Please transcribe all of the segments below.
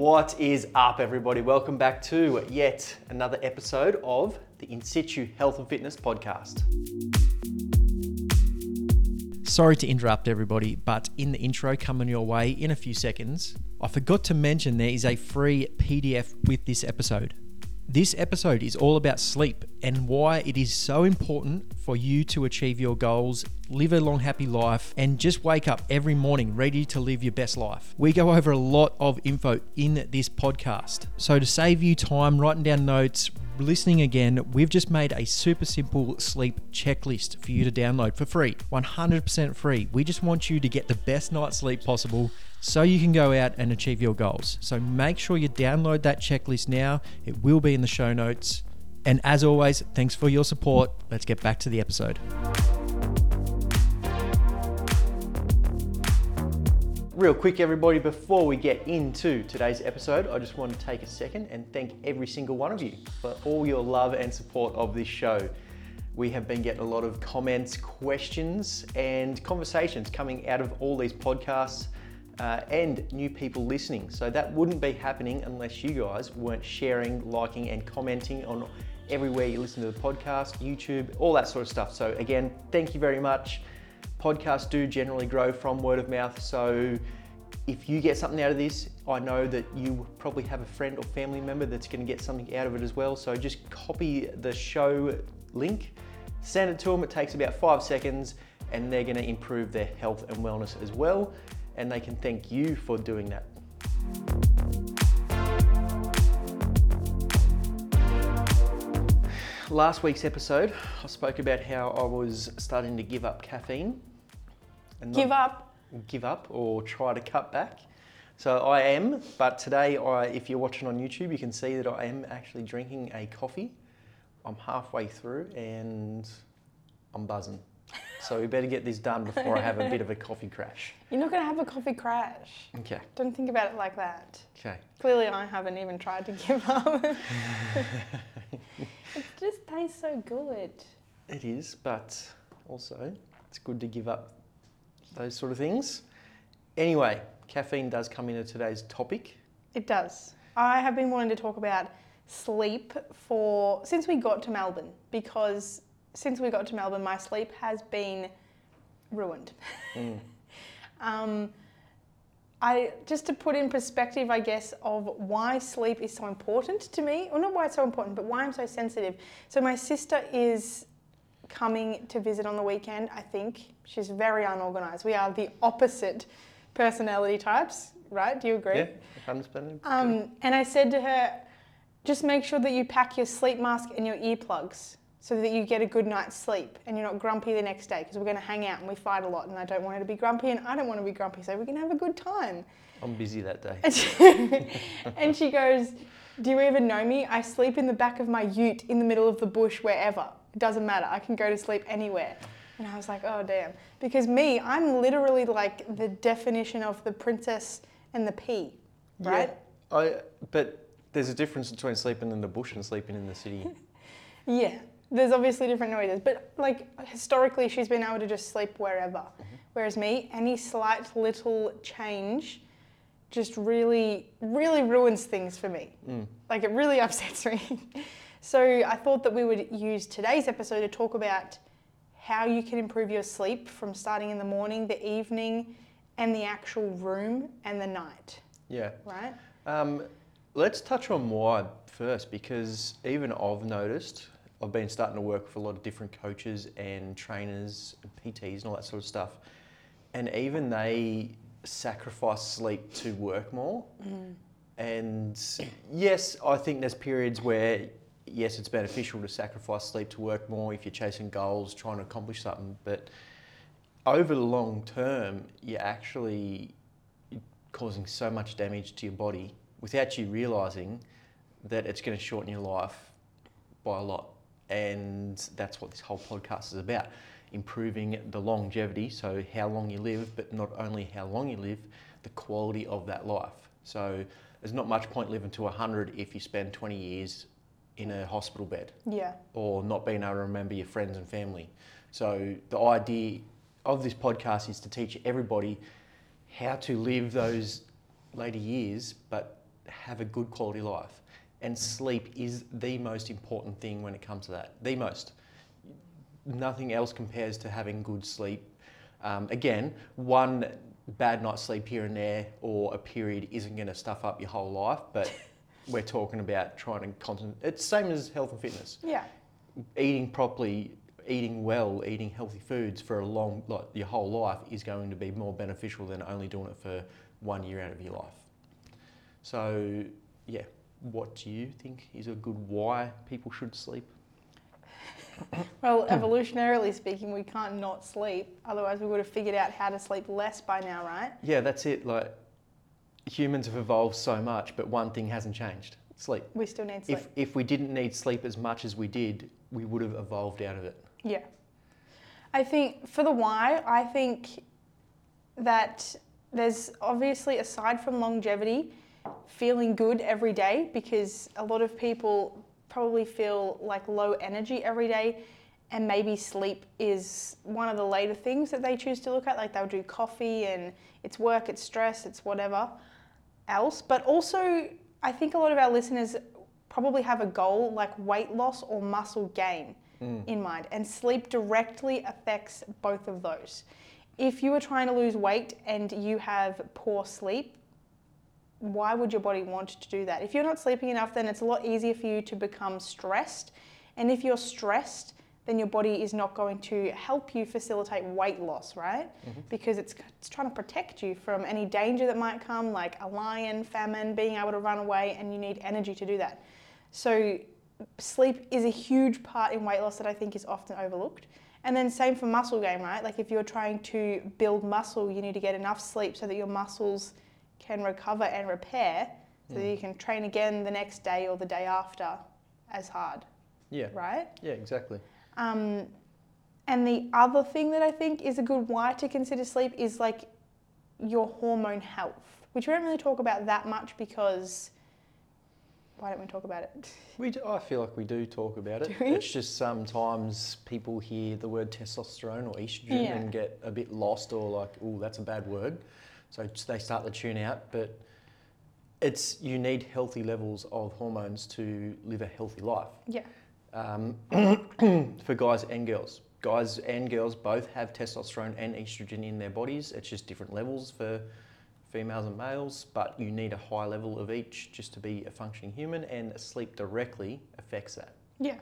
What is up, everybody? Welcome back to yet another episode of the In Situ Health and Fitness Podcast. Sorry to interrupt everybody, but in the intro coming your way in a few seconds, I forgot to mention there is a free PDF with this episode. This episode is all about sleep and why it is so important for you to achieve your goals, live a long, happy life, and just wake up every morning ready to live your best life. We go over a lot of info in this podcast. So, to save you time writing down notes, listening again, we've just made a super simple sleep checklist for you to download for free 100% free. We just want you to get the best night's sleep possible so you can go out and achieve your goals. So make sure you download that checklist now. It will be in the show notes. And as always, thanks for your support. Let's get back to the episode. Real quick, everybody, before we get into today's episode, I just want to take a second and thank every single one of you for all your love and support of this show. We have been getting a lot of comments, questions, and conversations coming out of all these podcasts uh, and new people listening. So that wouldn't be happening unless you guys weren't sharing, liking, and commenting on everywhere you listen to the podcast, YouTube, all that sort of stuff. So again, thank you very much. Podcasts do generally grow from word of mouth. So if you get something out of this, I know that you probably have a friend or family member that's going to get something out of it as well. So just copy the show link, send it to them. It takes about five seconds and they're going to improve their health and wellness as well and they can thank you for doing that. Last week's episode, I spoke about how I was starting to give up caffeine. And give up? Give up or try to cut back. So I am, but today, I, if you're watching on YouTube, you can see that I am actually drinking a coffee. I'm halfway through and I'm buzzing. So we better get this done before I have a bit of a coffee crash. You're not going to have a coffee crash. Okay. Don't think about it like that. Okay. Clearly, I haven't even tried to give up. it just tastes so good. It is, but also it's good to give up those sort of things. Anyway, caffeine does come into today's topic. It does. I have been wanting to talk about sleep for since we got to Melbourne because since we got to Melbourne, my sleep has been ruined. Mm. um, I just to put in perspective, I guess, of why sleep is so important to me, or not why it's so important, but why I'm so sensitive. So my sister is coming to visit on the weekend. I think she's very unorganized. We are the opposite personality types, right? Do you agree? Yeah, understand. Um, and I said to her, just make sure that you pack your sleep mask and your earplugs so that you get a good night's sleep and you're not grumpy the next day because we're going to hang out and we fight a lot and I don't want her to be grumpy and I don't want to be grumpy so we can have a good time. I'm busy that day. And she, and she goes, Do you even know me? I sleep in the back of my ute in the middle of the bush wherever. It doesn't matter. I can go to sleep anywhere. And I was like, Oh, damn. Because me, I'm literally like the definition of the princess and the pea, right? Yeah, I, but there's a difference between sleeping in the bush and sleeping in the city. yeah, there's obviously different noises, but like historically, she's been able to just sleep wherever. Mm-hmm. Whereas me, any slight little change just really, really ruins things for me. Mm. Like it really upsets me. so I thought that we would use today's episode to talk about how you can improve your sleep from starting in the morning, the evening, and the actual room and the night. Yeah. Right? Um, let's touch on why first because even I've noticed I've been starting to work with a lot of different coaches and trainers, and PTs, and all that sort of stuff. And even they sacrifice sleep to work more. Mm. And yes, I think there's periods where, yes, it's beneficial to sacrifice sleep to work more if you're chasing goals, trying to accomplish something. But over the long term, you're actually causing so much damage to your body without you realizing that it's going to shorten your life by a lot. And that's what this whole podcast is about improving the longevity, so how long you live, but not only how long you live, the quality of that life. So there's not much point living to 100 if you spend 20 years in a hospital bed. Yeah. Or not being able to remember your friends and family. So the idea of this podcast is to teach everybody how to live those later years, but have a good quality life. And sleep is the most important thing when it comes to that. The most. Nothing else compares to having good sleep. Um, again, one bad night's sleep here and there or a period isn't going to stuff up your whole life, but we're talking about trying to concentrate. It's same as health and fitness. Yeah. Eating properly, eating well, eating healthy foods for a long, like your whole life is going to be more beneficial than only doing it for one year out of your life. So, yeah, what do you think is a good why people should sleep? Well, evolutionarily speaking, we can't not sleep. Otherwise, we would have figured out how to sleep less by now, right? Yeah, that's it. Like humans have evolved so much, but one thing hasn't changed: sleep. We still need sleep. If if we didn't need sleep as much as we did, we would have evolved out of it. Yeah. I think for the why, I think that there's obviously, aside from longevity, feeling good every day because a lot of people probably feel like low energy every day. And maybe sleep is one of the later things that they choose to look at. Like they'll do coffee and it's work it's stress it's whatever else. But also i think a lot of our listeners probably have a goal like weight loss or muscle gain Mm. in mind. And sleep directly affects both of those. If you are trying to lose weight and you have poor sleep why would your body want to do that? If you're not sleeping enough, then it's a lot easier for you to become stressed. And if you're stressed, then your body is not going to help you facilitate weight loss, right? Mhm. Because it's, it's trying to protect you from any danger that might come, like a lion, famine, being able to run away, and you need energy to do that. So, sleep is a huge part in weight loss that I think is often overlooked. And then, same for muscle gain, right? Like, if you're trying to build muscle, you need to get enough sleep so that your muscles can recover and repair so that Mm. you can train again the next day or the day after as hard, Yeah, right? yeah, exactly. Um, and the other thing that I think is a good why to consider sleep is like your hormone health, which we don't really talk about that much because why don't we talk about it? We do, I feel like we do talk about it. It's just sometimes people hear the word testosterone or estrogen Yeah. and get a bit lost or like, oh, that's a bad word. So they start to tune out. But it's you need healthy levels of hormones to live a healthy life. Yeah. Um, for guys and girls. Guys and girls both have testosterone and estrogen in their bodies. It's just different levels for females and males, but you need a high level of each just to be a functioning human, and sleep directly affects that. Yeah.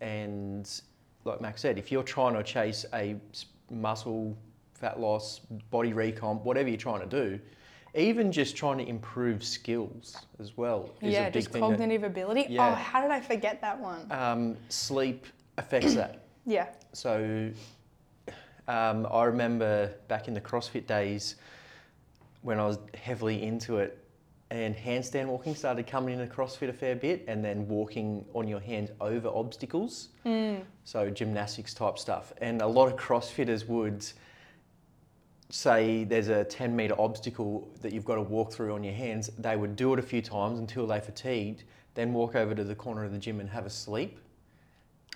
And like Max said, if you're trying to chase a muscle, fat loss, body recomp, whatever you're trying to do, even just trying to improve skills as well is yeah, a big just thing. that- cognitive ability. Yeah. Oh, how did I forget that one? um, sleep affects that. Yeah. So um, I remember back in the CrossFit days when I was heavily into it, and handstand walking started coming into CrossFit a fair bit, and then walking on your hands over obstacles. Mm. So gymnastics type stuff. And a lot of CrossFitters would say there's a 10 meter obstacle that you've got to walk through on your hands. They would do it a few times until they fatigued, then walk over to the corner of the gym and have a sleep.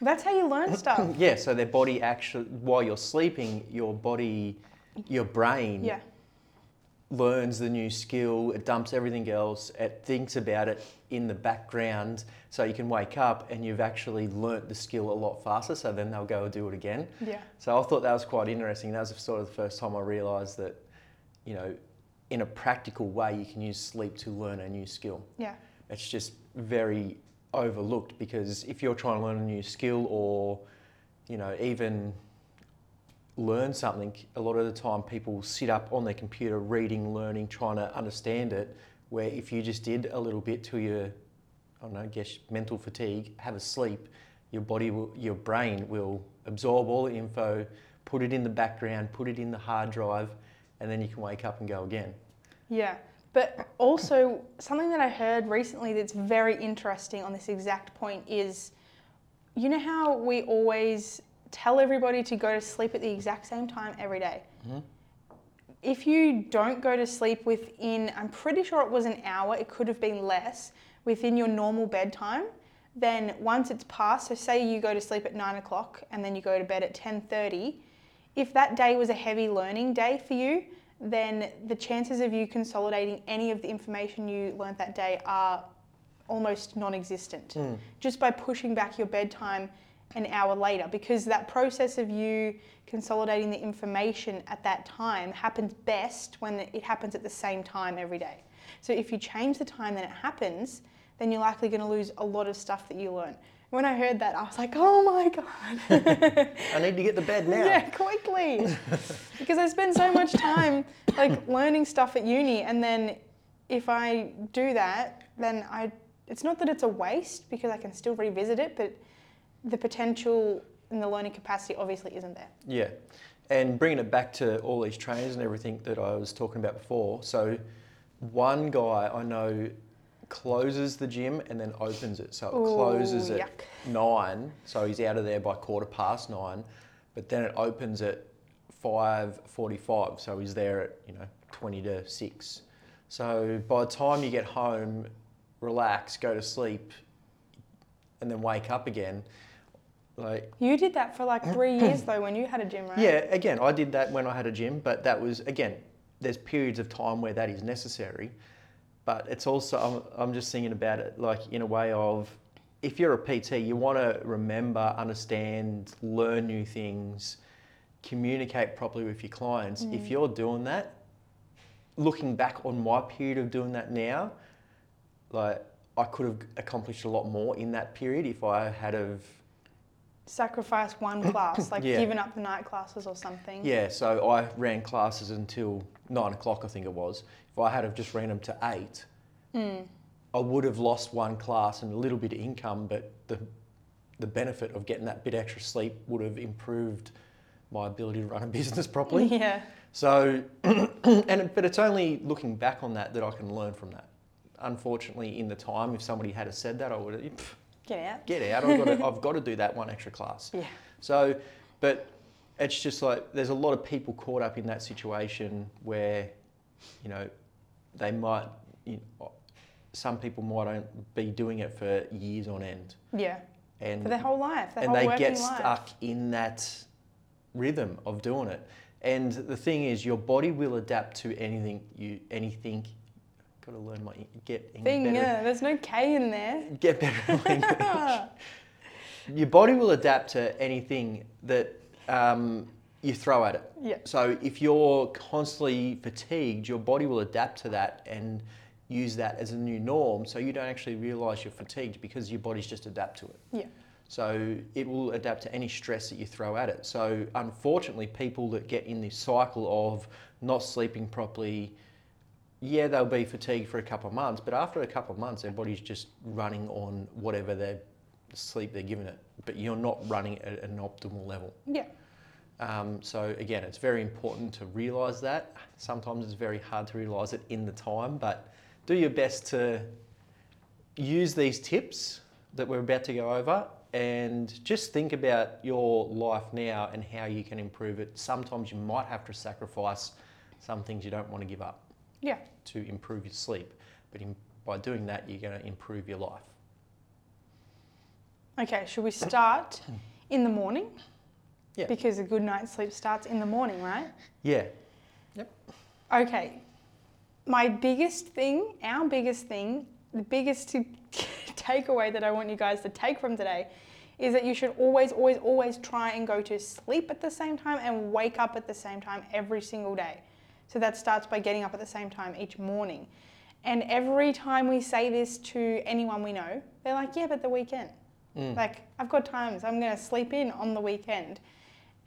That's how you learn stuff. Yeah, so their body actually, while you're sleeping, your body, your brain yeah. learns the new skill, it dumps everything else, it thinks about it in the background, so you can wake up and you've actually learnt the skill a lot faster, so then they'll go and do it again. Yeah. So I thought that was quite interesting. That was sort of the first time I realised that, you know, in a practical way, you can use sleep to learn a new skill. Yeah. It's just very overlooked because if you're trying to learn a new skill or, you know, even learn something, a lot of the time people sit up on their computer reading, learning, trying to understand it. Where if you just did a little bit to your, I don't know, guess mental fatigue, have a sleep, your body will, your brain will absorb all the info, put it in the background, put it in the hard drive, and then you can wake up and go again. Yeah. But also, something that I heard recently that's very interesting on this exact point is you know how we always tell everybody to go to sleep at the exact same time every day? Mhm. If you don't go to sleep within, I'm pretty sure it was an hour, it could have been less, within your normal bedtime, then once it's passed, so say you go to sleep at nine o'clock and then you go to bed at 10.30, if that day was a heavy learning day for you, then the chances of you consolidating any of the information you learned that day are almost non existent Mm. just by pushing back your bedtime an hour later because that process of you consolidating the information at that time happens best when it happens at the same time every day. So if you change the time that it happens, then you're likely going to lose a lot of stuff that you learn. When I heard that, I was like, oh my God. I need to get to bed now. Yeah, quickly. because I spend so much time like learning stuff at uni and then if I do that, then I it's not that it's a waste because I can still revisit it, but the potential and the learning capacity obviously isn't there. Yeah. And bringing it back to all these trainers and everything that I was talking about before. So, one guy I know closes the gym and then opens it. So, it Ooh, closes at yuck. nine. So, he's out of there by quarter past nine. But then it opens at 5.45. So, he's there at, you know, 20 to 6. So, by the time you get home, relax, go to sleep, and then wake up again, like You did that for like three years though when you had a gym, right? yeah, again, I did that when I had a gym, but that was again, there's periods of time where that is necessary, but it's also I'm, I'm just thinking about it like in a way of if you're a PT, you want to remember, understand, learn new things, communicate properly with your clients. If mm. you're doing that, looking back on my period of doing that now, like I could have accomplished a lot more in that period if I had have Sacrifice one class, like Yeah. giving up the night classes or something. Yeah, so I ran classes until nine o'clock, I think it was. If I had have just ran them to eight, Mm. I would have lost one class and a little bit of income, but the the benefit of getting that bit extra sleep would have improved my ability to run a business properly. Yeah. So, and but it's only looking back on that that I can learn from that. Unfortunately, in the time, if somebody had have said that, I would have "Pff, Get out. get out. I've got to, I've got to do that one extra class. Yeah. So, but it's just like there's a lot of people caught up in that situation where, you know, they might, you know, some people might be doing it for years on end, Yeah. and For their whole life, their and whole they get life. stuck in that rhythm of doing it. And the thing is, your body will adapt to anything you anything. Got to learn my get Thing, better yeah, there's no K in there. get better at language. Your body will adapt to anything that um, you throw at it. Yeah. So if you're constantly fatigued, your body will adapt to that and use that as a new norm. So you don't actually realize you're fatigued because your body's just adapt to it. Yeah. So it will adapt to any stress that you throw at it. So unfortunately, people that get in this cycle of not sleeping properly, yeah, they'll be fatigued for a couple of months, but after a couple of months, their body's just running on whatever their sleep they're giving it. But you're not running at an optimal level. Yeah. Um, so again, it's very important to realise that. Sometimes it's very hard to realise it in the time, but do your best to use these tips that we're about to go over and just think about your life now and how you can improve it. Sometimes you might have to sacrifice some things you don't want to give up Yeah. to improve your sleep, but in, by doing that, you're going to improve your life. Okay, should we start in the morning? Yeah. Because a good night's sleep starts in the morning, right? Yeah. Yep. Okay. My biggest thing, our biggest thing, the biggest takeaway that I want you guys to take from today is that you should always, always, always try and go to sleep at the same time and wake up at the same time every single day. So that starts by getting up at the same time each morning. And every time we say this to anyone we know, they're like, yeah, but the weekend. Mm. Like, I've got times I'm going to sleep in on the weekend.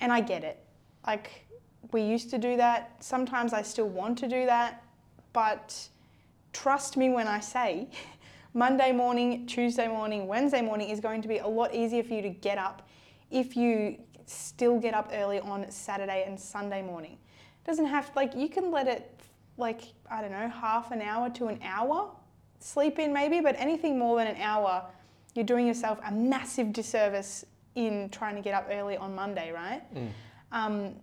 And I get it. Like, we used to do that. Sometimes I still want to do that. But trust me when I say Monday morning, Tuesday morning, Wednesday morning is going to be a lot easier for you to get up if you still get up early on Saturday and Sunday morning. Doesn't have like you can let it like I don't know half an hour to an hour sleep in maybe, but anything more than an hour, you're doing yourself a massive disservice in trying to get up early on Monday, right? Mm. Um,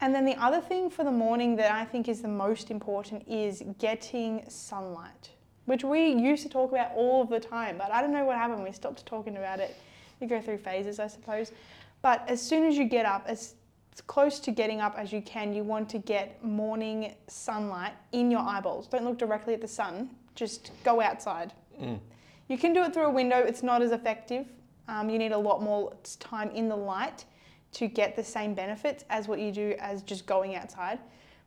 and then the other thing for the morning that I think is the most important is getting sunlight, which we used to talk about all of the time, but I don't know what happened. We stopped talking about it. You go through phases, I suppose. But as soon as you get up, as close to getting up as you can, you want to get morning sunlight in your eyeballs. Don't look directly at the sun, just go outside. Mm. You can do it through a window, it's not as effective. Um, you need a lot more time in the light to get the same benefits as what you do as just going outside.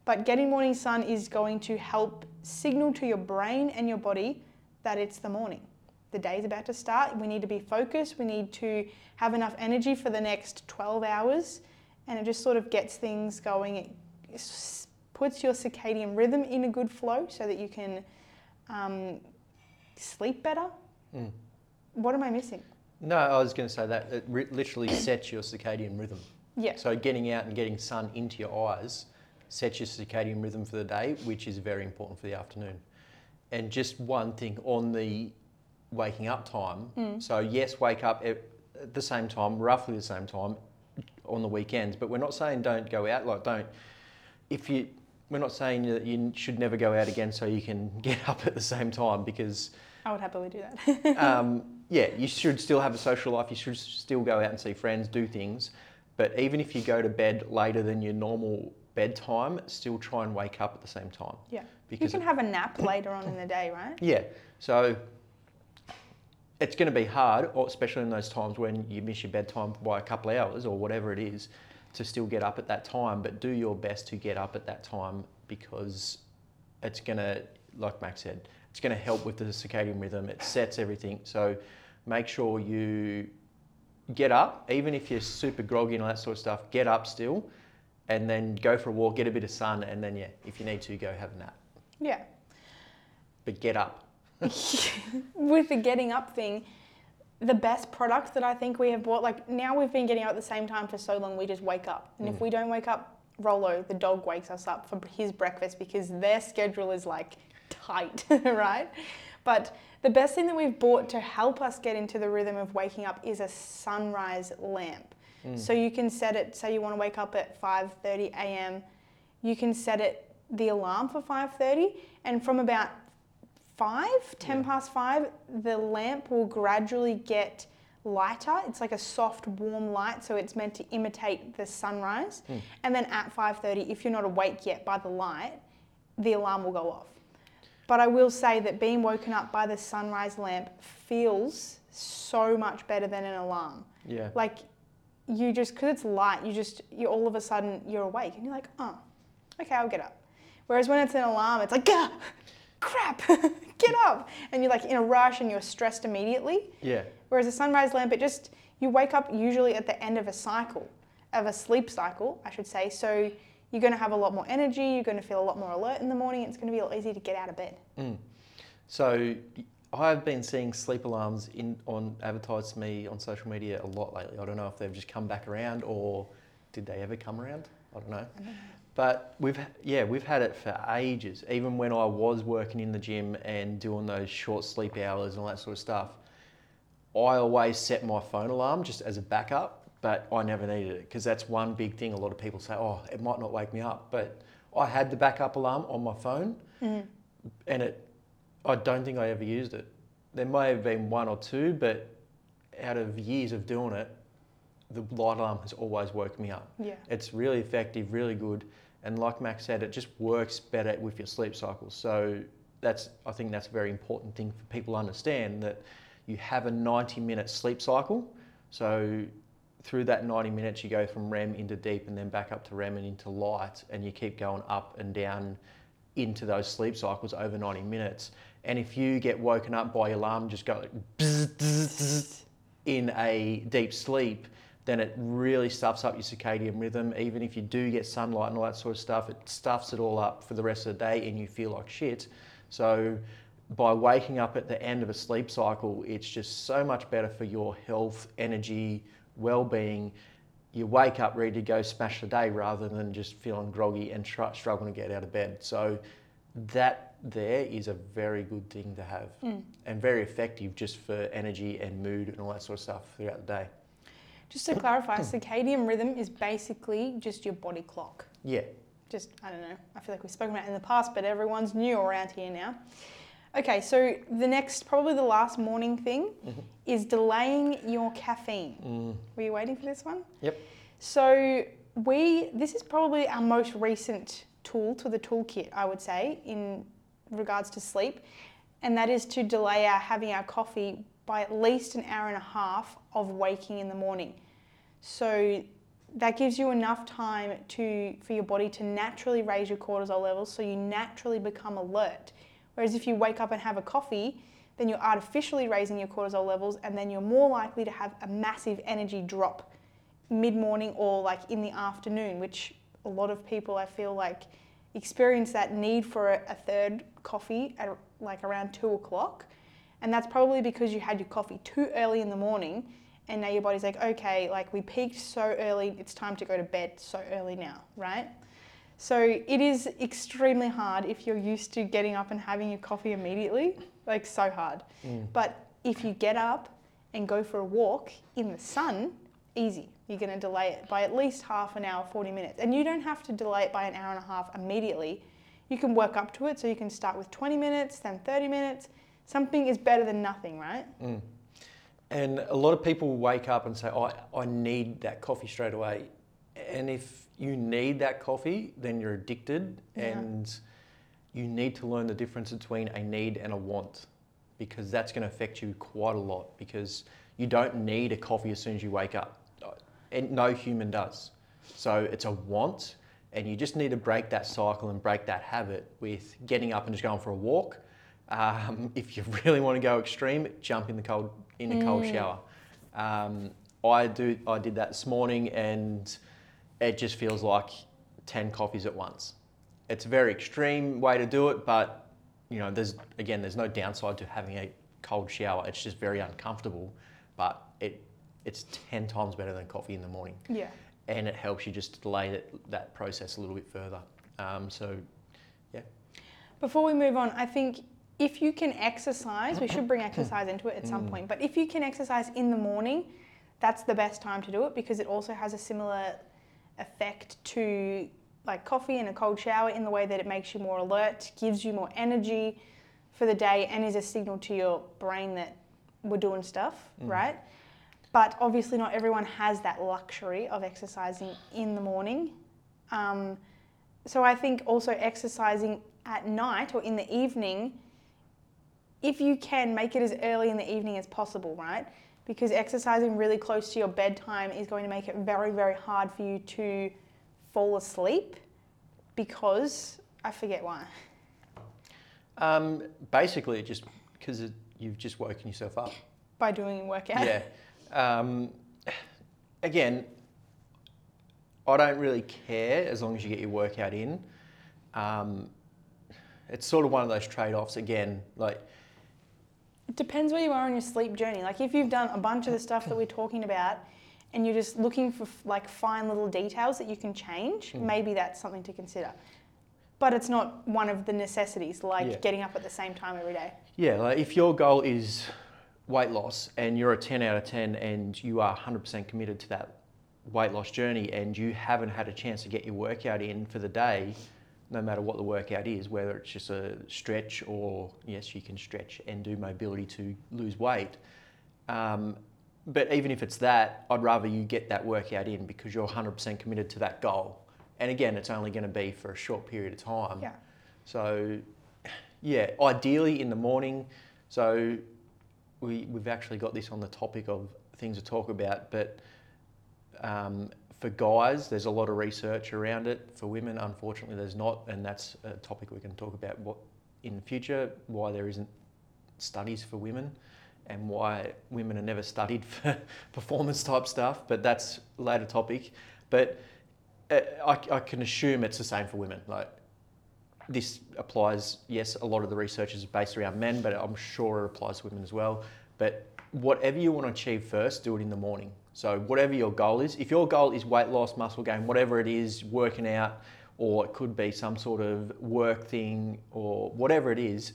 But getting morning sun is going to help signal to your brain and your body that it's the morning. The day's about to start. We need to be focused. We need to have enough energy for the next 12 hours. And it just sort of gets things going. It puts your circadian rhythm in a good flow so that you can um, sleep better. Mm. What am I missing? No, I was going to say that it literally sets your circadian rhythm. Yeah. So getting out and getting sun into your eyes sets your circadian rhythm for the day, which is very important for the afternoon. And just one thing on the waking up time. Mm. So yes, wake up at the same time, roughly the same time on the weekends. But we're not saying don't go out. Like don't. If you, we're not saying that you should never go out again so you can get up at the same time because I would happily do that. um, yeah, you should still have a social life. You should still go out and see friends, do things. But even if you go to bed later than your normal bedtime, still try and wake up at the same time. yeah. Because you can have a nap later on in the day, right? yeah, so it's going to be hard, especially in those times when you miss your bedtime by a couple of hours or whatever it is, to still get up at that time. But do your best to get up at that time because it's going to, like Max said, it's going to help with the circadian rhythm. It sets everything. So make sure you get up, even if you're super groggy and all that sort of stuff. Get up still, and then go for a walk, get a bit of sun, and then yeah, if you need to, go have a nap. Yeah. But get up. with the getting up thing, the best product that I think we have bought, like now we've been getting up at the same time for so long, we just wake up. And if Mm. we don't wake up, Rolo, the dog, wakes us up for his breakfast because their schedule is like tight, right? But the best thing that we've bought to help us get into the rhythm of waking up is a sunrise lamp. Mm. So you can set it, say you want to wake up at 5:30 a.m. You can set it the alarm for 5:30 and from about 5, 10 Yeah. past 5, the lamp will gradually get lighter. It's like a soft warm light so it's meant to imitate the sunrise. Mm. And then at 5:30 if you're not awake yet by the light, the alarm will go off. But I will say that being woken up by the sunrise lamp feels so much better than an alarm Yeah. like you just because it's light you just you all of a sudden you're awake and you're like oh okay i'll get up whereas when it's an alarm it's like Gah! crap get up and you're like in a rush and you're stressed immediately Yeah. whereas a sunrise lamp it just you wake up usually at the end of a cycle of a sleep cycle i should say so you're going to have a lot more energy you're going to feel a lot more alert in the morning it's going to be a lot easier to get out of bed Mm. So I've been seeing sleep alarms in on advertised to me on social media a lot lately. I don't know if they've just come back around or did they ever come around? I don't know. But we've yeah we've had it for ages. Even when I was working in the gym and doing those short sleep hours and all that sort of stuff, I always set my phone alarm just as a backup. But I never needed it because that's one big thing. A lot of people say, "Oh, it might not wake me up," but I had the backup alarm on my phone, mm. and it I don't think I ever used it. There may have been one or two, but out of years of doing it, the light alarm has always woke me up. yeah It's really effective, really good, and like Max said, it just works better with your sleep cycles. So that's I think that's a very important thing for people to understand that you have a 90 minute sleep cycle. So through that 90 minutes, you go from REM into deep and then back up to REM and into light, and you keep going up and down into those sleep cycles over 90 minutes. And if you get woken up by your alarm, just go like bzz, bzz, bzz, in a deep sleep, then it really stuffs up your circadian rhythm. Even if you do get sunlight and all that sort of stuff, it stuffs it all up for the rest of the day and you feel like shit. So by waking up at the end of a sleep cycle, it's just so much better for your health, energy, well-being. You wake up ready to go smash the day rather than just feeling groggy and tr- struggling to get out of bed. So that there is a very good thing to have Mm. and very effective just for energy and mood and all that sort of stuff throughout the day. Just to clarify circadian rhythm is basically just your body clock Yeah. just I don't know. I feel like we've spoken about it in the past, but everyone's new around here now. Okay, so the next, probably the last morning thing is delaying your caffeine. Mm. Were you waiting for this one? Yep. So we this is probably our most recent tool to the toolkit, I would say, in regards to sleep, and that is to delay our having our coffee by at least an hour and a half of waking in the morning. So that gives you enough time to for your body to naturally raise your cortisol levels so you naturally become alert. Whereas if you wake up and have a coffee, then you're artificially raising your cortisol levels and then you're more likely to have a massive energy drop mid-morning or like in the afternoon, which a lot of people I feel like experience that need for a, a third coffee at like around two o'clock. And that's probably because you had your coffee too early in the morning and now your body's like, okay, like we peaked so early, it's time to go to bed so early now, right? So it is extremely hard if you're used to getting up and having your coffee immediately, like so hard. Mm. But if you get up and go for a walk in the sun, easy. You're going to delay it by at least half an hour, 40 minutes. And you don't have to delay it by an hour and a half immediately. You can work up to it. So you can start with 20 minutes, then 30 minutes. Something is better than nothing, right? Mm. And a lot of people wake up and say, I, I need that coffee straight away. And if you need that coffee, then you're addicted Yeah. and you need to learn the difference between a need and a want because that's going to affect you quite a lot because you don't need a coffee as soon as you wake up. And no human does. So it's a want and you just need to break that cycle and break that habit with getting up and just going for a walk. Um, if you really want to go extreme, jump in the cold in a cold Mm. shower. Um, I do. I did that this morning, and it just feels like ten coffees at once. It's a very extreme way to do it, but you know, there's again, there's no downside to having a cold shower. It's just very uncomfortable, but it it's ten times better than coffee in the morning, Yeah. and it helps you just delay that, that process a little bit further. Um, so, Before we move on, I think if you can exercise, we should bring exercise into it at some point, but if you can exercise in the morning, that's the best time to do it because it also has a similar effect to like coffee and a cold shower in the way that it makes you more alert, gives you more energy for the day, and is a signal to your brain that we're doing stuff, Mm. right? But obviously, not everyone has that luxury of exercising in the morning. Um, so I think also exercising at night or in the evening, if you can, make it as early in the evening as possible, right? Because exercising really close to your bedtime is going to make it very, very hard for you to fall asleep because I forget why. um, basically, just because you've just woken yourself up. By doing a workout. yeah. Um, again, I don't really care as long as you get your workout in. Um, it's sort of one of those trade-offs again. Like, It depends where you are on your sleep journey. Like if you've done a bunch of the stuff that we're talking about and you're just looking for like fine little details that you can change, Mm. maybe that's something to consider. But it's not one of the necessities like Yeah. getting up at the same time every day. yeah, like if your goal is weight loss and you're a 10 out of 10 and you are 100% committed to that weight loss journey and you haven't had a chance to get your workout in for the day, no matter what the workout is, whether it's just a stretch or yes, you can stretch and do mobility to lose weight. Um, but even if it's that, I'd rather you get that workout in because you're 100% committed to that goal. And again, it's only going to be for a short period of time. Yeah. So, yeah, ideally in the morning. So, we, we've actually got this on the topic of things to talk about, but um, for guys, there's a lot of research around it. For women, unfortunately, there's not, and that's a topic we can talk about what in the future why there isn't studies for women and why women are never studied for performance type stuff. But that's a later topic. But uh, I, I can assume it's the same for women. Like this applies. Yes, a lot of the research is based around men, but I'm sure it applies to women as well. But whatever you want to achieve first, do it in the morning. So whatever your goal is, if your goal is weight loss, muscle gain, whatever it is, working out, or it could be some sort of work thing, or whatever it is,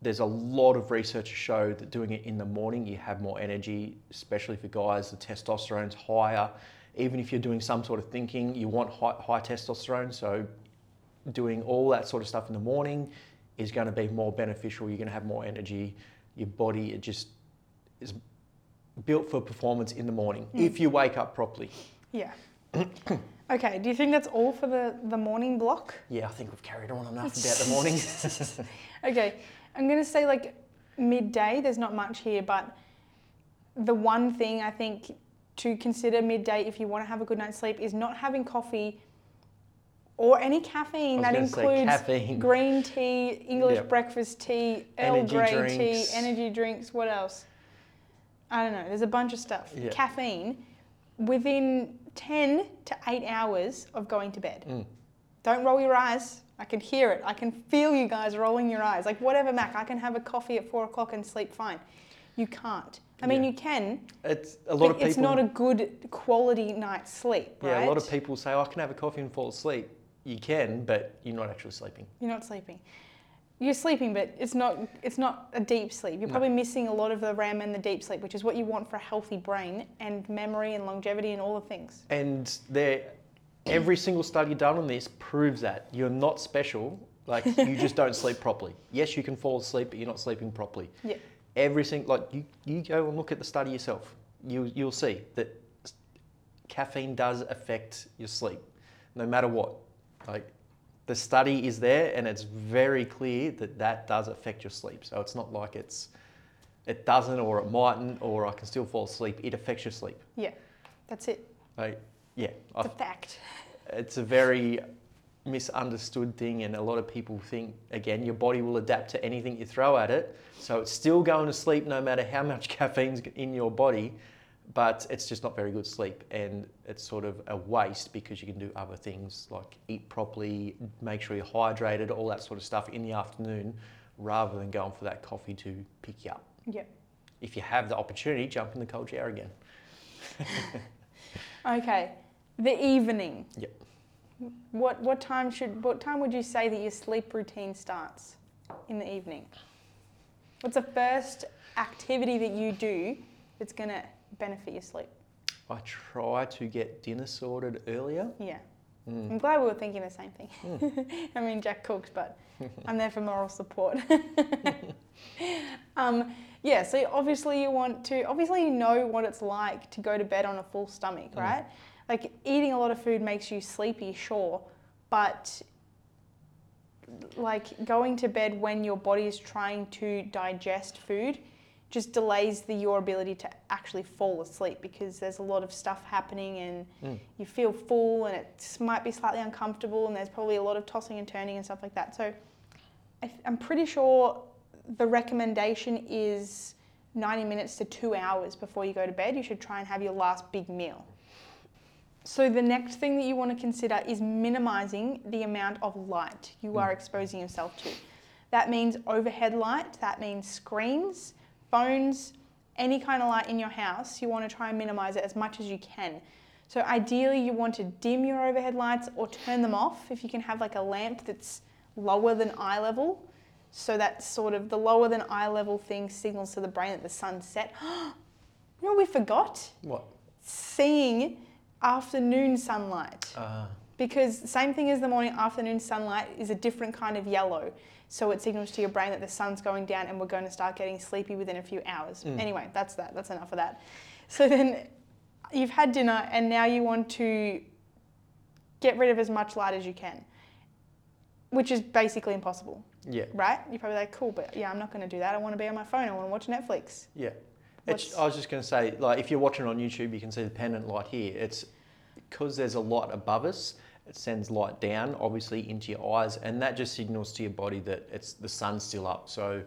there's a lot of research to show that doing it in the morning, you have more energy, especially for guys. The testosterone's higher. Even if you're doing some sort of thinking, you want high, high testosterone. So doing all that sort of stuff in the morning is going to be more beneficial. You're going to have more energy. Your body it just is built for performance in the morning Mm. if you wake up properly. Yeah. Okay, do you think that's all for the, the morning block? Yeah, I think we've carried on enough about the morning. Okay, I'm gonna say like midday. There's not much here, but the one thing I think to consider midday if you want to have a good night's sleep is not having coffee or any caffeine. That was gonna say includes caffeine. green tea, English Yep. breakfast tea, Earl Grey drinks. tea, energy drinks. What else? I don't know. There's a bunch of stuff. Yeah. Caffeine within 10 to 8 hours of going to bed. Mm. Don't roll your eyes. I can hear it. I can feel you guys rolling your eyes. Like whatever, Mack. I can have a coffee at four o'clock and sleep fine. You can't. I mean, Yeah. you can. It's a lot of people. It's not a good quality night's sleep, right? yeah, a lot of people say, "Oh, I can have a coffee and fall asleep. You can, but you're not actually sleeping. You're not sleeping. You're sleeping, but it's not. It's not a deep sleep. You're probably missing a lot of the REM and the deep sleep, which is what you want for a healthy brain and memory and longevity and all the things. And there, every single study done on this proves that you're not special. Like you just don't sleep properly. Yes, you can fall asleep, but you're not sleeping properly. Yeah. Every single like you, you go and look at the study yourself. You you'll see that caffeine does affect your sleep, no matter what. Like the study is there, and it's very clear that that does affect your sleep. So it's not like it's it doesn't or it mightn't or I can still fall asleep. It affects your sleep. Yeah. That's it. Like yeah, I It's a fact. it's a very misunderstood thing and a lot of people think again your body will adapt to anything you throw at it so it's still going to sleep no matter how much caffeine's in your body but it's just not very good sleep and it's sort of a waste because you can do other things like eat properly make sure you're hydrated all that sort of stuff in the afternoon rather than going for that coffee to pick you up Yeah. if you have the opportunity jump in the cold shower again Okay. The evening. Yep. What what time should what time would you say that your sleep routine starts in the evening? What's the first activity that you do that's gonna benefit your sleep? i try to get dinner sorted earlier Yeah. Mm. I'm glad we were thinking the same thing. I mean, Jack cooks, but I'm there for moral support. um, yeah, so obviously you want to, obviously you know what it's like to go to bed on a full stomach, Mm. right? Like eating a lot of food makes you sleepy, sure, but like going to bed when your body is trying to digest food just delays the, your ability to actually fall asleep because there's a lot of stuff happening and Mm. you feel full and it might be slightly uncomfortable and there's probably a lot of tossing and turning and stuff like that. So I I'm pretty sure the recommendation is 90 minutes to two hours before you go to bed. You should try and have your last big meal. So the next thing that you want to consider is minimizing the amount of light you are exposing yourself to. That means overhead light, that means screens, phones, any kind of light in your house. You want to try and minimize it as much as you can. So ideally you want to dim your overhead lights or turn them off if you can have like a lamp that's lower than eye level. So that sort of the lower than eye level thing signals to the brain that the sun's set. you know what we forgot? what seeing afternoon sunlight uh, because same thing as the morning afternoon sunlight is a different kind of yellow. So it signals to your brain that the sun's going down and we're going to start getting sleepy within a few hours. Mm. anyway that's that. That's enough of that. So then you've had dinner and now you want to get rid of as much light as you can which is basically impossible. Yeah. Right? You're probably like cool but yeah i'm not going to do that. I want to be on my phone. I want to watch netflix. Yeah. It's, I was just going to say, like, if you're watching on YouTube, you can see the pendant light here. It's because there's a lot above us. It sends light down, obviously, into your eyes, and that just signals to your body that it's the sun's still up. So,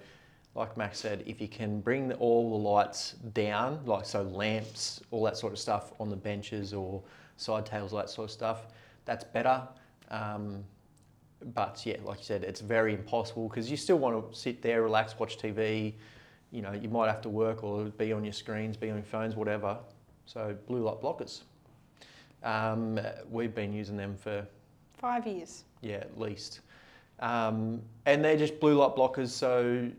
like Max said, if you can bring the, all the lights down, like so lamps, all that sort of stuff on the benches or side tables, that sort of stuff, that's better. Um, but yeah, like you said, it's very impossible because you still want to sit there, relax, watch TV. You know, you might have to work or be on your screens, be on your phones, whatever. So blue light blockers. Um, we've been using them for five years yeah, at least. Um, and they're just blue light blockers, so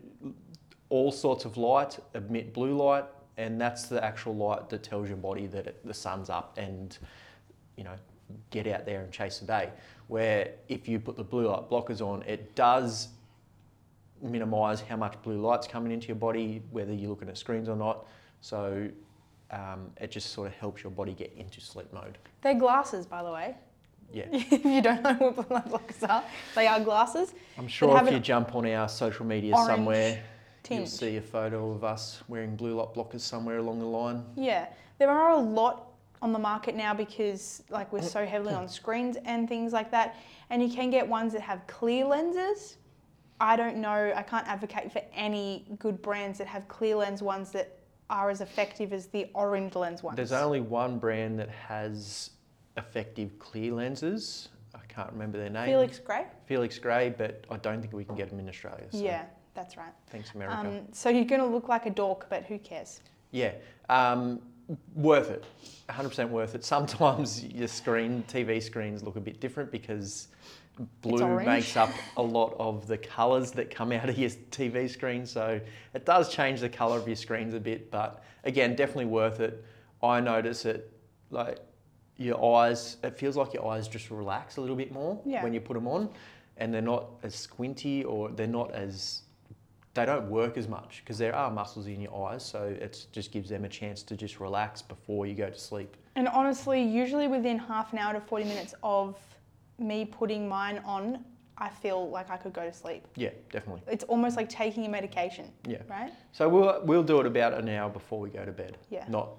all sorts of light emit blue light, and that's the actual light that tells your body that it, the sun's up and, you know, get out there and chase the day. Where if you put the blue light blockers on, it does minimise how much blue light's coming into your body, whether you're looking at screens or not. So um, it just sort of helps your body get into sleep mode. They're glasses, by the way. Yeah. if you don't know what blue light blockers are, they are glasses. I'm sure if you jump on our social media somewhere, you'll see a photo of us wearing blue light blockers somewhere along the line. Yeah, there are a lot on the market now because like we're so heavily on screens and things like that, and you can get ones that have clear lenses. I don't know. I can't advocate for any good brands that have clear lens ones that are as effective as the orange lens ones. There's only one brand that has effective clear lenses. I can't remember their name. Felix Gray. Felix Gray, but I don't think we can get them in Australia. So Yeah, that's right. Thanks, America. Um, so you're going to look like a dork, but who cares? Yeah, um, worth it. 100% worth it. Sometimes your screen, TV screens look a bit different because blue makes up a lot of the colours that come out of your TV screen. So it does change the colour of your screens a bit, but again, definitely worth it. I notice it like your eyes, it feels like your eyes just relax a little bit more Yeah. when you put them on and they're not as squinty or they're not as they don't work as much because there are muscles in your eyes, so it just gives them a chance to just relax before you go to sleep. And honestly, usually within half an hour to 40 minutes of me putting mine on, I feel like I could go to sleep. Yeah, definitely. It's almost like taking a medication, Yeah. right? So we'll we'll do it about an hour before we go to bed. Yeah. Not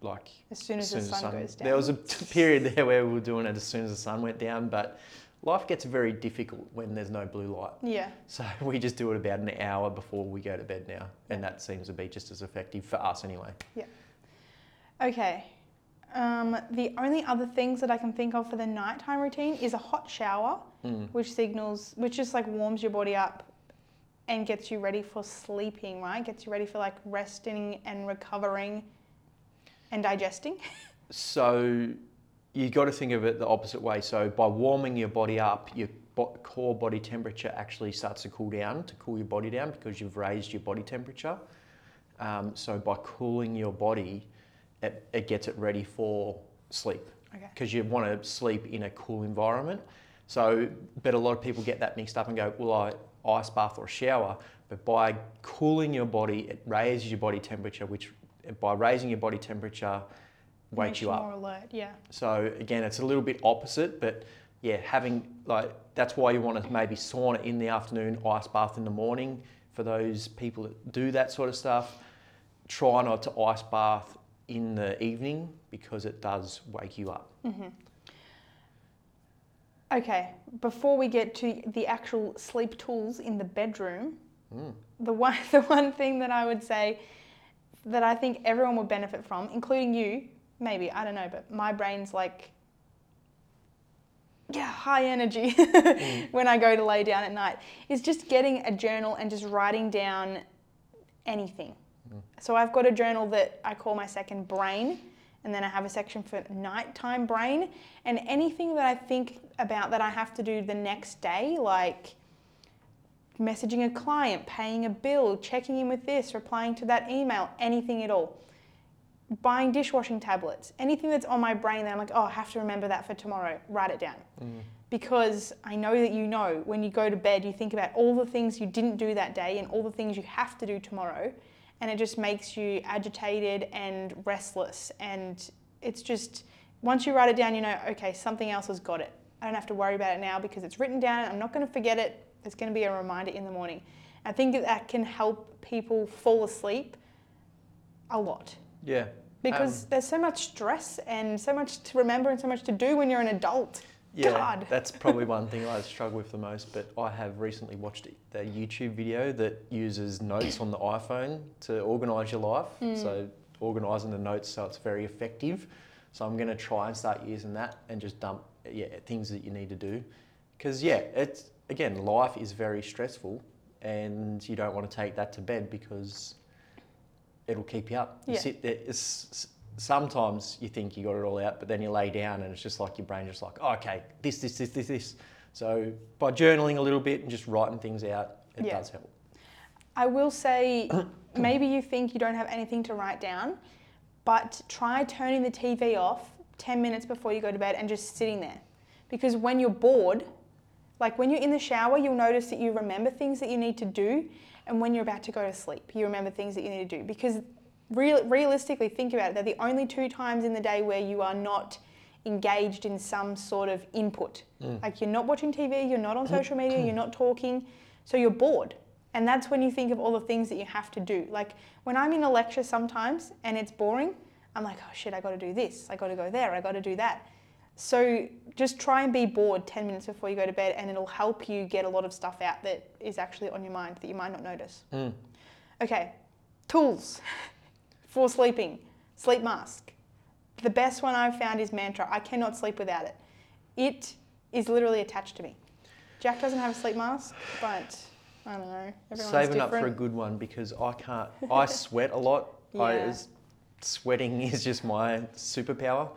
like As soon as, the sun, goes down. There was a t- period there where we were doing it as soon as the sun went down, but life gets very difficult when there's no blue light. yeah. So we just do it about an hour before we go to bed now, and that seems to be just as effective for us anyway. Yeah. Okay. Um, the only other things that I can think of for the nighttime routine is a hot shower, Mm. which signals, which just like warms your body up and gets you ready for sleeping, right? Gets you ready for like resting and recovering and digesting. So you got to think of it the opposite way. So by warming your body up, your core body temperature actually starts to cool down to cool your body down because you've raised your body temperature. Um, so by cooling your body, it, it gets it ready for sleep Okay. because you want to sleep in a cool environment. So, but a lot of people get that mixed up and go, well, I ice bath or shower. But by cooling your body, it raises your body temperature, which by raising your body temperature, wakes Makes you up. More alert, yeah. So again, it's a little bit opposite, but yeah, having like that's why you want to maybe sauna in the afternoon, ice bath in the morning. For those people that do that sort of stuff, try not to ice bath in the evening because it does wake you up. Okay, before we get to the actual sleep tools in the bedroom, Mm. the one the one thing that I would say that I think everyone would benefit from, including you, maybe, I don't know, but my brain's like yeah, high energy when I go to lay down at night, is just getting a journal and just writing down anything. So I've got a journal that I call my second brain, and then I have a section for nighttime brain, and anything that I think about that I have to do the next day, like messaging a client, paying a bill, checking in with this, replying to that email, anything at all. Buying dishwashing tablets, anything that's on my brain that I'm like, oh, I have to remember that for tomorrow, write it down. Mm. Because I know that you know when you go to bed, you think about all the things you didn't do that day and all the things you have to do tomorrow, and it just makes you agitated and restless. And it's just, once you write it down, you know, okay, something else has got it. I don't have to worry about it now because it's written down. I'm not going to forget it. It's going to be a reminder in the morning. I think that can help people fall asleep a lot Yeah. because Um, there's so much stress and so much to remember and so much to do when you're an adult. Yeah, God. that's probably one thing I struggle with the most. But I have recently watched the YouTube video that uses notes on the iPhone to organise your life. Hmm. So organising the notes so it's very effective. So I'm going to try and start using that and just dump yeah things that you need to do. Because yeah, it's again life is very stressful, and you don't want to take that to bed because it'll keep you up. You Yeah. sit there. It's, sometimes you think you got it all out, but then you lay down and it's just like your brain just like, oh, okay, this, this, this, this, this. So by journaling a little bit and just writing things out, it Yeah. does help. I will say maybe you think you don't have anything to write down, but try turning the TV off 10 minutes before you go to bed and just sitting there. Because when you're bored, like when you're in the shower, you'll notice that you remember things that you need to do, and when you're about to go to sleep, you remember things that you need to do. Because real, realistically think about it. They're the only two times in the day where you are not engaged in some sort of input. Mm. Like you're not watching TV, you're not on social media, you're not talking, so you're bored. And that's when you think of all the things that you have to do. Like when I'm in a lecture sometimes and it's boring, I'm like, oh shit, I got to do this, I got to go there, I got to do that. So just try and be bored 10 minutes before you go to bed, and it'll help you get a lot of stuff out that is actually on your mind that you might not notice. Mm. Okay, tools for sleeping sleep mask. The best one I've found is Mantra. I cannot sleep without it. It is literally attached to me. Jack doesn't have a sleep mask, but I don't know. Everyone's Saving up different. for a good one because I can't. I sweat a lot. I, Yeah. is- sweating is just my superpower.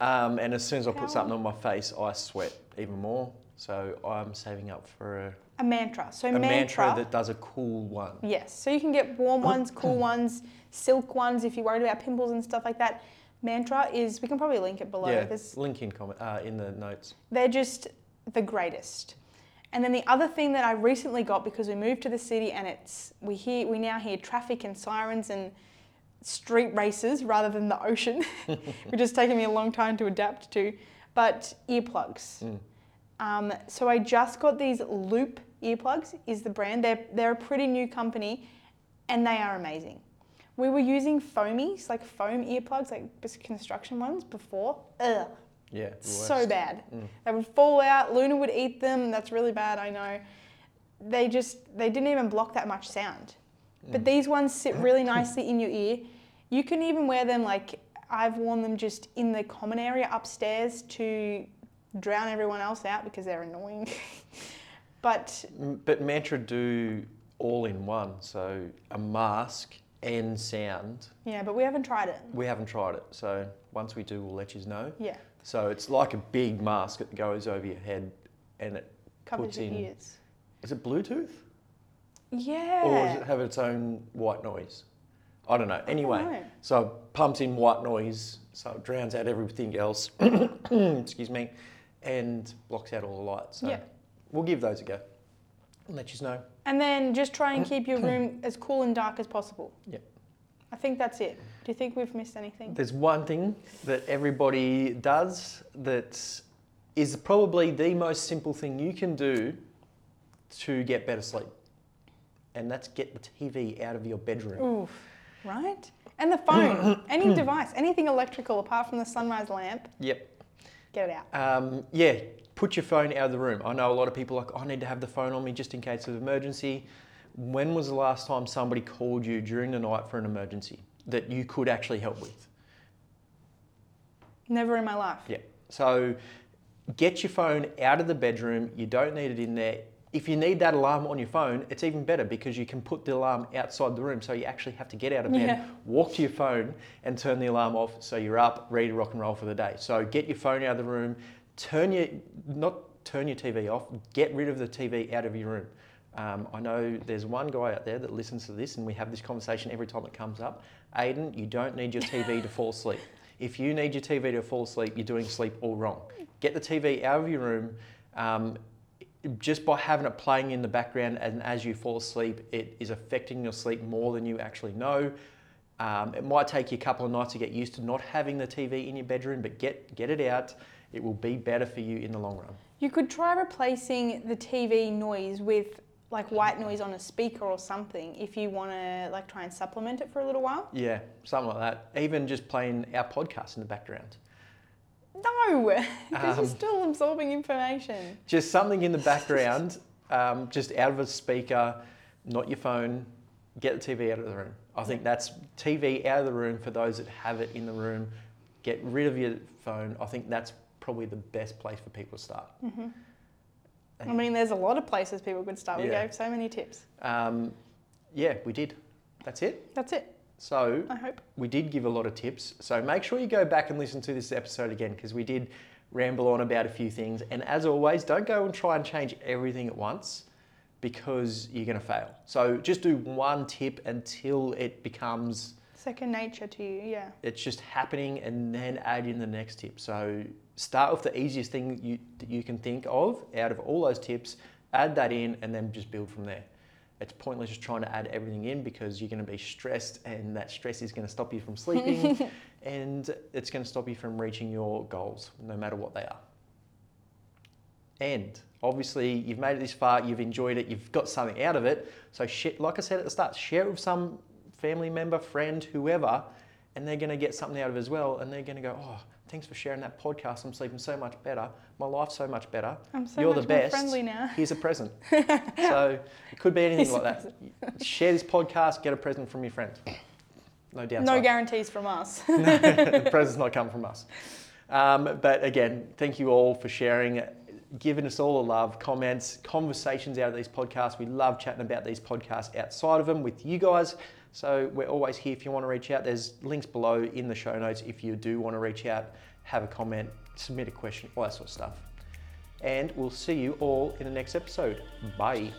Um, and as soon as I put something on my face, I sweat even more. So I'm saving up for a, a mantra. So a mantra, mantra that does a cool one. yes. So you can get warm ones, cool ones, silk ones if you're worried about pimples and stuff like that. Mantra is we can probably link it below. yeah, There's link in comment uh, in the notes. They're just the greatest. And then the other thing that I recently got because we moved to the city and it's we hear we now hear traffic and sirens and street races rather than the ocean, which has taken me a long time to adapt to. But earplugs. Mm. Um, so I just got these Loop earplugs. Is the brand? They're they're a pretty new company, and they are amazing. We were using foamies, like foam earplugs, like construction ones before. Ugh, Yeah, so bad. Mm. They would fall out. Luna would eat them. That's really bad. I know. They just they didn't even block that much sound. Mm. But these ones sit really nicely in your ear. You can even wear them like I've worn them just in the common area upstairs to drown everyone else out because they're annoying. but But Mantra do all in one. So a mask and sound. yeah, but we haven't tried it. We haven't tried it. So once we do, we'll let you know. Yeah, So it's like a big mask that goes over your head and it covers Puts your in- ears. is it Bluetooth? Yeah. Or does it have its own white noise? I don't know. Anyway, know. so it pumps in white noise, so it drowns out everything else. Excuse me, and blocks out all the lights. So Yeah. We'll give those a go. And let you know. And then just try and keep your room as cool and dark as possible. Yep. I think that's it. Do you think we've missed anything? There's one thing that everybody does that is probably the most simple thing you can do to get better sleep, and that's get the TV out of your bedroom. Oof, right? And the phone, any device, anything electrical apart from the sunrise lamp, Yep. get it out. Um, yeah, put your phone out of the room. I know a lot of people are like, oh, I need to have the phone on me just in case of emergency. When was the last time somebody called you during the night for an emergency that you could actually help with? Never in my life. Yeah. So get your phone out of the bedroom. You don't need it in there. If you need that alarm on your phone, it's even better because you can put the alarm outside the room so you actually have to get out of bed, Yeah. walk to your phone and turn the alarm off so you're up, ready to rock and roll for the day. So get your phone out of the room, turn your not turn your TV off, get rid of the TV out of your room. Um, I know there's one guy out there that listens to this and we have this conversation every time it comes up. Aiden, you don't need your TV to fall asleep. If you need your TV to fall asleep, you're doing sleep all wrong. Get the TV out of your room. Um, just by having it playing in the background and as you fall asleep, it is affecting your sleep more than you actually know. Um, it might take you a couple of nights to get used to not having the TV in your bedroom, but get get it out. It will be better for you in the long run. You could try replacing the TV noise with like white noise on a speaker or something if you want to like try and supplement it for a little while. Yeah, something like that. Even just playing our podcast in the background. No, because Um, you're still absorbing information. Just something in the background, um, just out of a speaker, not your phone. Get the TV out of the room. I think that's TV out of the room for those that have it in the room. Get rid of your phone. I think that's probably the best place for people to start. hmm I mean, there's a lot of places people could start. We Yeah. gave so many tips. Um, yeah, we did. That's it. That's it, So I hope. we did give a lot of tips. So make sure you go back and listen to this episode again because we did ramble on about a few things. And as always, don't go and try and change everything at once because you're going to fail. So just do one tip until it becomes Second nature to you, yeah. it's just happening and then add in the next tip. So start with the easiest thing you, that you can think of out of all those tips, add that in and then just build from there. it's pointless just trying to add everything in because you're going to be stressed, and that stress is going to stop you from sleeping, and it's going to stop you from reaching your goals, no matter what they are. And obviously, you've made it this far, you've enjoyed it, you've got something out of it. So, sh- like I said at the start, share it with some family member, friend, whoever, and they're going to get something out of it as well. And they're going to go, Oh, thanks for sharing that podcast. I'm sleeping so much better. My life's so much better. I'm so You're much the more best. friendly now. Here's a present. so, it could be anything like that. Share this podcast, get a present from your friend. No downside. No guarantees from us. the present's not come from us. Um, but again, thank you all for sharing, giving us all the love, comments, conversations out of these podcasts. We love chatting about these podcasts outside of them with you guys. So we're always here if you want to reach out. There's links below in the show notes if you do want to reach out, have a comment, submit a question, all that sort of stuff. And we'll see you all in the next episode. Bye.